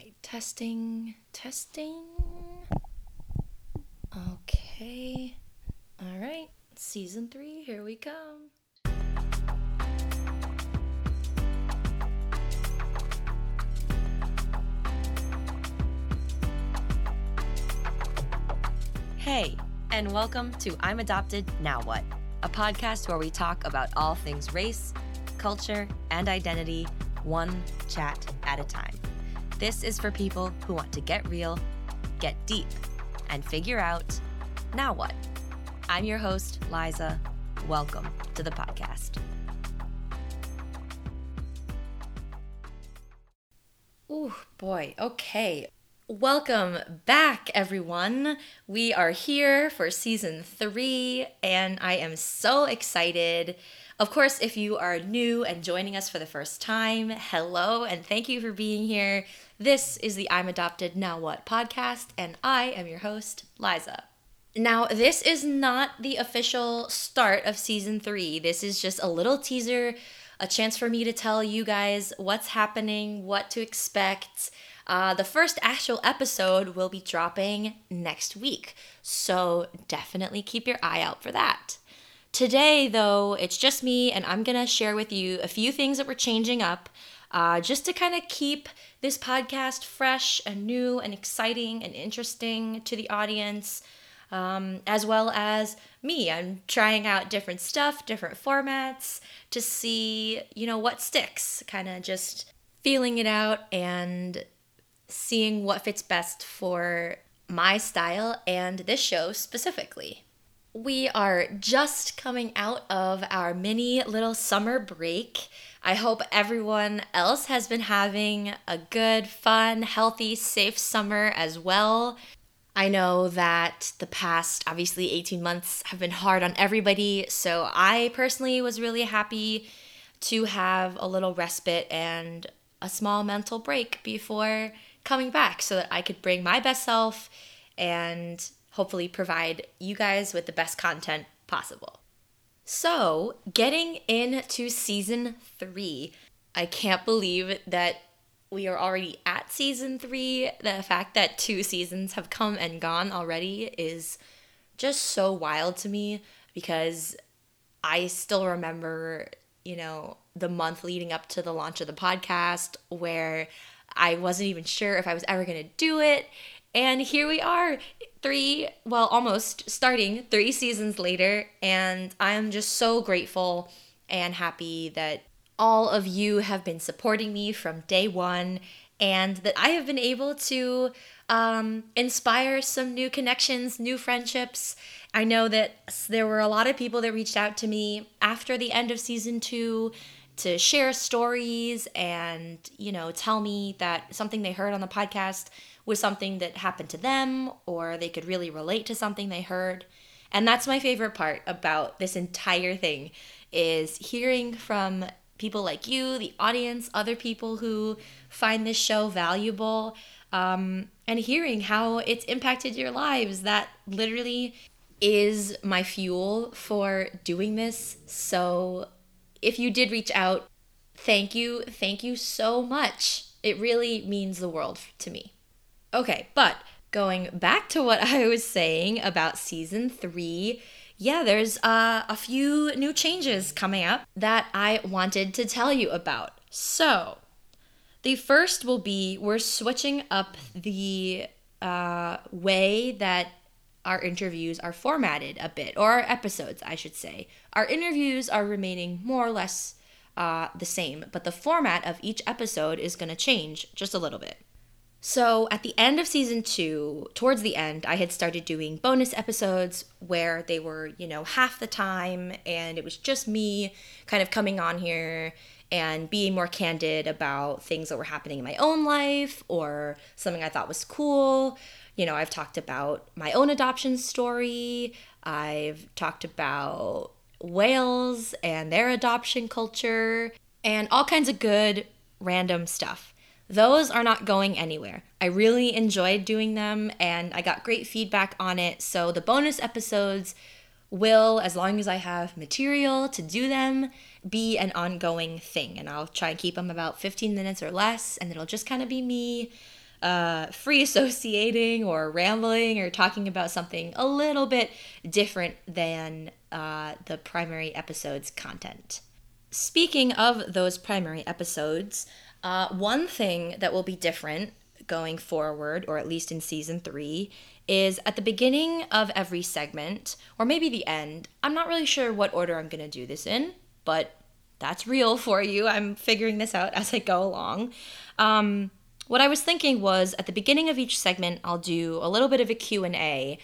right, testing, testing. Okay. All right, season three, here we come. Hey, and welcome to I'm Adopted, Now What? A podcast where we talk about all things race, culture, and identity, one chat at a time. This is for people who want to get real, get deep, and figure out now what. I'm your host, Liza. Welcome to the podcast. Ooh, boy. Okay. Welcome back, everyone. We are here for season three, and I am so excited. Of course, if you are new and joining us for the first time, hello and thank you for being here. This is the I'm Adopted Now What podcast, and I am your host, Liza. Now, this is not the official start of season three. This is just a little teaser, a chance for me to tell you guys what's happening, what to expect. Uh, the first actual episode will be dropping next week, so definitely keep your eye out for that. Today, though, it's just me, and I'm gonna share with you a few things that we're changing up uh, just to kind of keep this podcast fresh and new and exciting and interesting to the audience, um, as well as me. I'm trying out different stuff, different formats to see, you know, what sticks, kind of just feeling it out and seeing what fits best for my style and this show specifically. We are just coming out of our mini little summer break. I hope everyone else has been having a good, fun, healthy, safe summer as well. I know that the past, obviously, 18 months have been hard on everybody, so I personally was really happy to have a little respite and a small mental break before coming back so that I could bring my best self and hopefully provide you guys with the best content possible. So, getting into season three, I can't believe that we are already at season three. The fact that two seasons have come and gone already is just so wild to me because I still remember, you know, the month leading up to the launch of the podcast where I wasn't even sure if I was ever going to do it. And here we are, three, well, almost starting three seasons later. And I am just so grateful and happy that all of you have been supporting me from day one and that I have been able to um, inspire some new connections, new friendships. I know that there were a lot of people that reached out to me after the end of season two to share stories and, you know, tell me that something they heard on the podcast was something that happened to them or they could really relate to something they heard. And that's my favorite part about this entire thing is hearing from people like you, the audience, other people who find this show valuable, um, and hearing how it's impacted your lives. That literally is my fuel for doing this. So if you did reach out, thank you. Thank you so much. It really means the world to me. Okay, but going back to what I was saying about season three, yeah, there's uh, a few new changes coming up that I wanted to tell you about. So, the first will be we're switching up the uh, way that our interviews are formatted a bit, or our episodes, I should say. Our interviews are remaining more or less uh, the same, but the format of each episode is going to change just a little bit. So, at the end of season two, towards the end, I had started doing bonus episodes where they were, you know, half the time, and it was just me kind of coming on here and being more candid about things that were happening in my own life or something I thought was cool. You know, I've talked about my own adoption story, I've talked about whales and their adoption culture, and all kinds of good random stuff. Those are not going anywhere. I really enjoyed doing them and I got great feedback on it. So the bonus episodes will, as long as I have material to do them, be an ongoing thing. And I'll try and keep them about 15 minutes or less, and it'll just kind of be me uh, free associating or rambling or talking about something a little bit different than uh, the primary episode's content. Speaking of those primary episodes, uh, one thing that will be different going forward, or at least in season three, is at the beginning of every segment, or maybe the end. I'm not really sure what order I'm going to do this in, but that's real for you. I'm figuring this out as I go along. Um, what I was thinking was at the beginning of each segment, I'll do a little bit of a Q&A.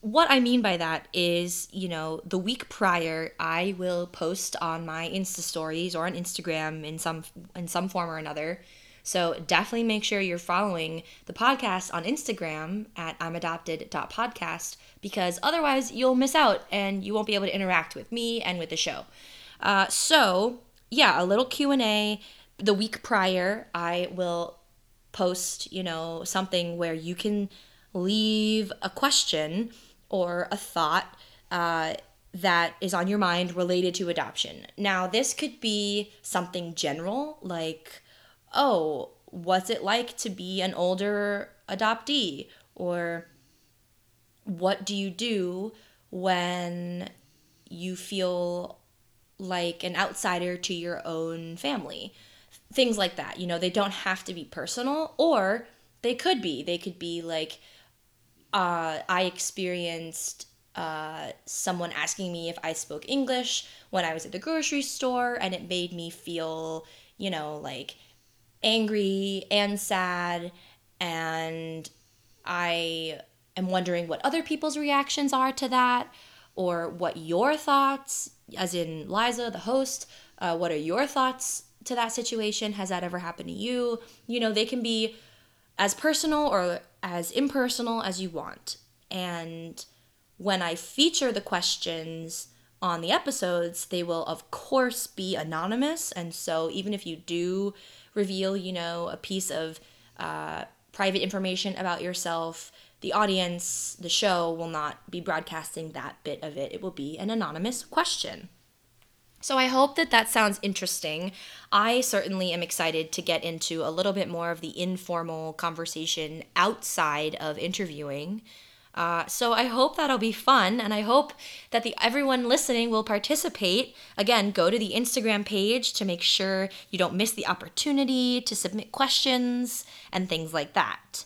What I mean by that is, you know, the week prior, I will post on my Insta stories or on Instagram in some in some form or another. So definitely make sure you're following the podcast on Instagram at i'madopted.podcast because otherwise you'll miss out and you won't be able to interact with me and with the show. Uh, so yeah, a little Q&A. The week prior, I will post, you know, something where you can leave a question or a thought uh, that is on your mind related to adoption. Now, this could be something general, like, oh, what's it like to be an older adoptee? Or what do you do when you feel like an outsider to your own family? Things like that. You know, they don't have to be personal, or they could be. They could be like, uh, I experienced uh, someone asking me if I spoke English when I was at the grocery store, and it made me feel, you know, like angry and sad. And I am wondering what other people's reactions are to that, or what your thoughts, as in Liza, the host, uh, what are your thoughts to that situation? Has that ever happened to you? You know, they can be as personal or as impersonal as you want. And when I feature the questions on the episodes, they will, of course, be anonymous. And so, even if you do reveal, you know, a piece of uh, private information about yourself, the audience, the show will not be broadcasting that bit of it. It will be an anonymous question. So I hope that that sounds interesting. I certainly am excited to get into a little bit more of the informal conversation outside of interviewing. Uh, so I hope that'll be fun, and I hope that the everyone listening will participate. Again, go to the Instagram page to make sure you don't miss the opportunity to submit questions and things like that.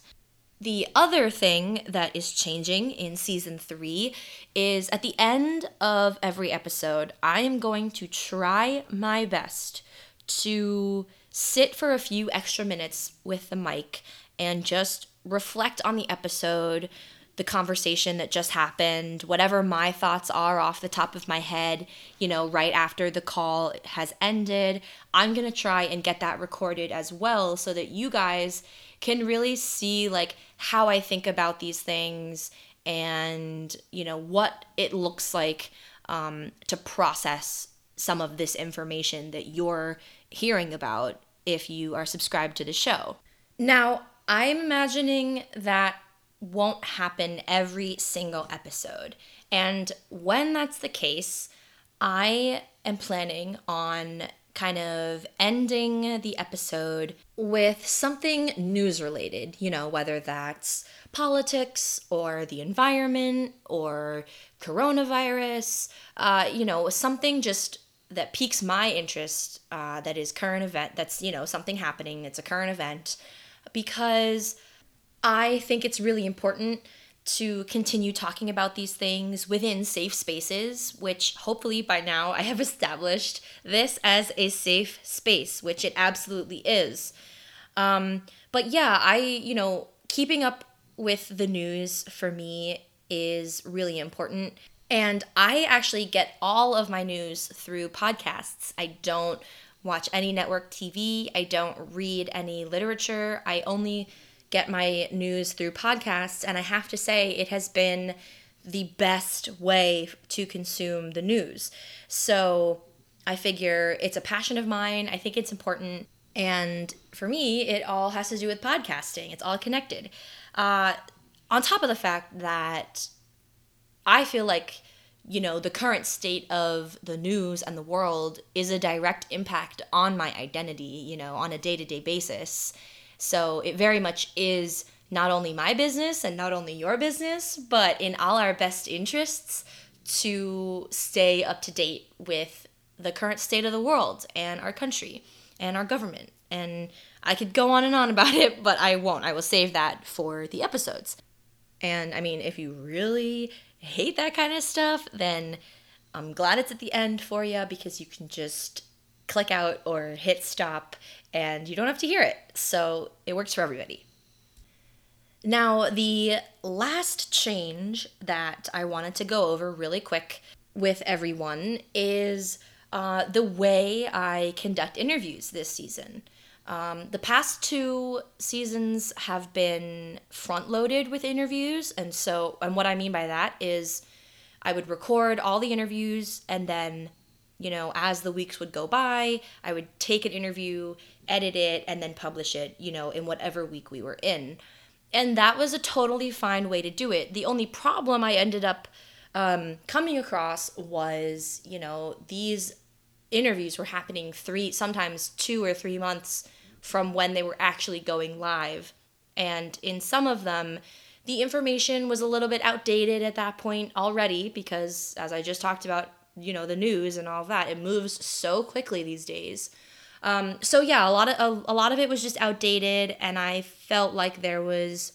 The other thing that is changing in season three is at the end of every episode, I am going to try my best to sit for a few extra minutes with the mic and just reflect on the episode, the conversation that just happened, whatever my thoughts are off the top of my head, you know, right after the call has ended. I'm going to try and get that recorded as well so that you guys can really see like how I think about these things and you know what it looks like um, to process some of this information that you're hearing about if you are subscribed to the show. Now, I'm imagining that won't happen every single episode. And when that's the case, I am planning on kind of ending the episode with something news related, you know, whether that's politics or the environment or coronavirus, uh, you know, something just that piques my interest uh, that is current event, that's, you know, something happening, it's a current event, because I think it's really important to continue talking about these things within safe spaces, which hopefully by now I have established this as a safe space, which it absolutely is. Um, but yeah, I, you know, keeping up with the news for me is really important. And I actually get all of my news through podcasts. I don't watch any network TV, I don't read any literature. I only get my news through podcasts, and I have to say, it has been the best way to consume the news. So I figure it's a passion of mine. I think it's important. And for me, it all has to do with podcasting, it's all connected. Uh, on top of the fact that I feel like, you know, the current state of the news and the world is a direct impact on my identity, you know, on a day to day basis. So it very much is not only my business and not only your business, but in all our best interests to stay up to date with the current state of the world and our country and our government. And I could go on and on about it, but I won't. I will save that for the episodes. And I mean, if you really hate that kind of stuff, then I'm glad it's at the end for you because you can just click out or hit stop and you don't have to hear it. So it works for everybody. Now, the last change that I wanted to go over really quick with everyone is uh, the way I conduct interviews this season. Um, the past two seasons have been front loaded with interviews. And so, and what I mean by that is I would record all the interviews and then, you know, as the weeks would go by, I would take an interview, edit it, and then publish it, you know, in whatever week we were in. And that was a totally fine way to do it. The only problem I ended up um, coming across was, you know, these interviews were happening three, sometimes two or three months from when they were actually going live. And in some of them, the information was a little bit outdated at that point already because, as I just talked about, you know, the news and all that, it moves so quickly these days. Um, so yeah, a lot of a, a lot of it was just outdated, and I felt like there was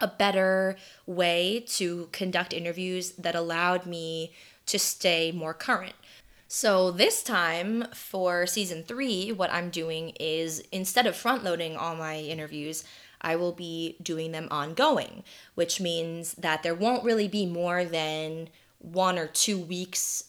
a better way to conduct interviews that allowed me to stay more current. So this time for season three, what I'm doing is instead of front loading all my interviews, I will be doing them ongoing, which means that there won't really be more than one or two weeks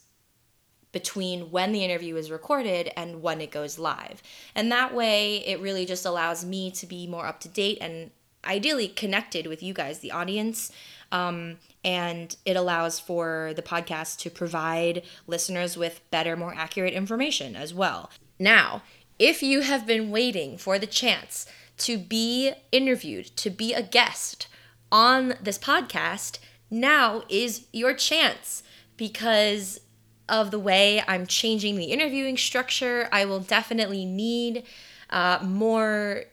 between when the interview is recorded and when it goes live. And that way, it really just allows me to be more up to date and ideally connected with you guys, the audience. Um, and it allows for the podcast to provide listeners with better, more accurate information as well. Now, if you have been waiting for the chance to be interviewed, to be a guest on this podcast, now is your chance because of the way I'm changing the interviewing structure. I will definitely need uh, more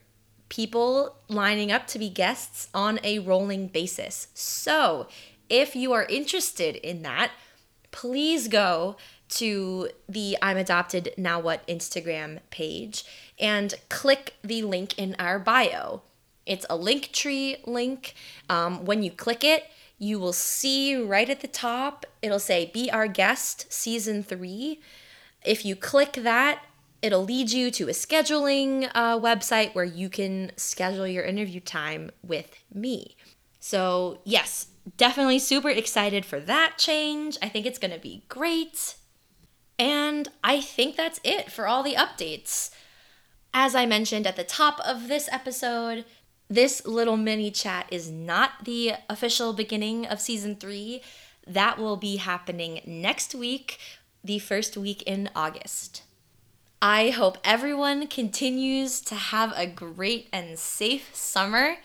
people lining up to be guests on a rolling basis. So, if you are interested in that, please go to the I'm Adopted Now What Instagram page and click the link in our bio. It's a Linktree link. Um, when you click it, you will see right at the top, it'll say Be Our Guest Season 3. If you click that, it'll lead you to a scheduling uh, website where you can schedule your interview time with me. So, yes, definitely super excited for that change. I think it's going to be great. And I think that's it for all the updates. As I mentioned at the top of this episode, this little mini chat is not the official beginning of season three. That will be happening next week, the first week in August. I hope everyone continues to have a great and safe summer.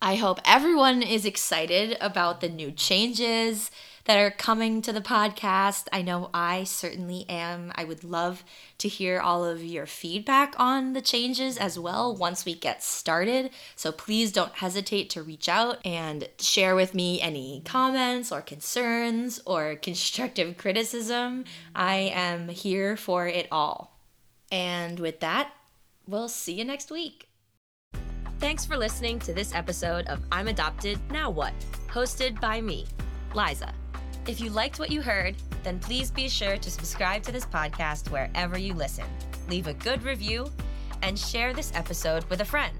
I hope everyone is excited about the new changes that are coming to the podcast. I know I certainly am. I would love to hear all of your feedback on the changes as well once we get started. So please don't hesitate to reach out and share with me any comments or concerns or constructive criticism. I am here for it all. And with that, we'll see you next week. Thanks for listening to this episode of I'm Adopted, Now What? hosted by me, Liza. If you liked what you heard, then please be sure to subscribe to this podcast wherever you listen, leave a good review, and share this episode with a friend.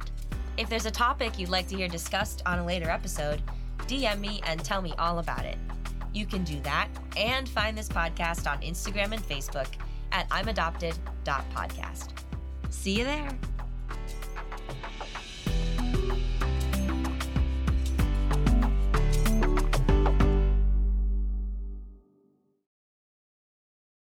If there's a topic you'd like to hear discussed on a later episode, DM me and tell me all about it. You can do that and find this podcast on Instagram and Facebook at I'm Adopted.podcast. See you there.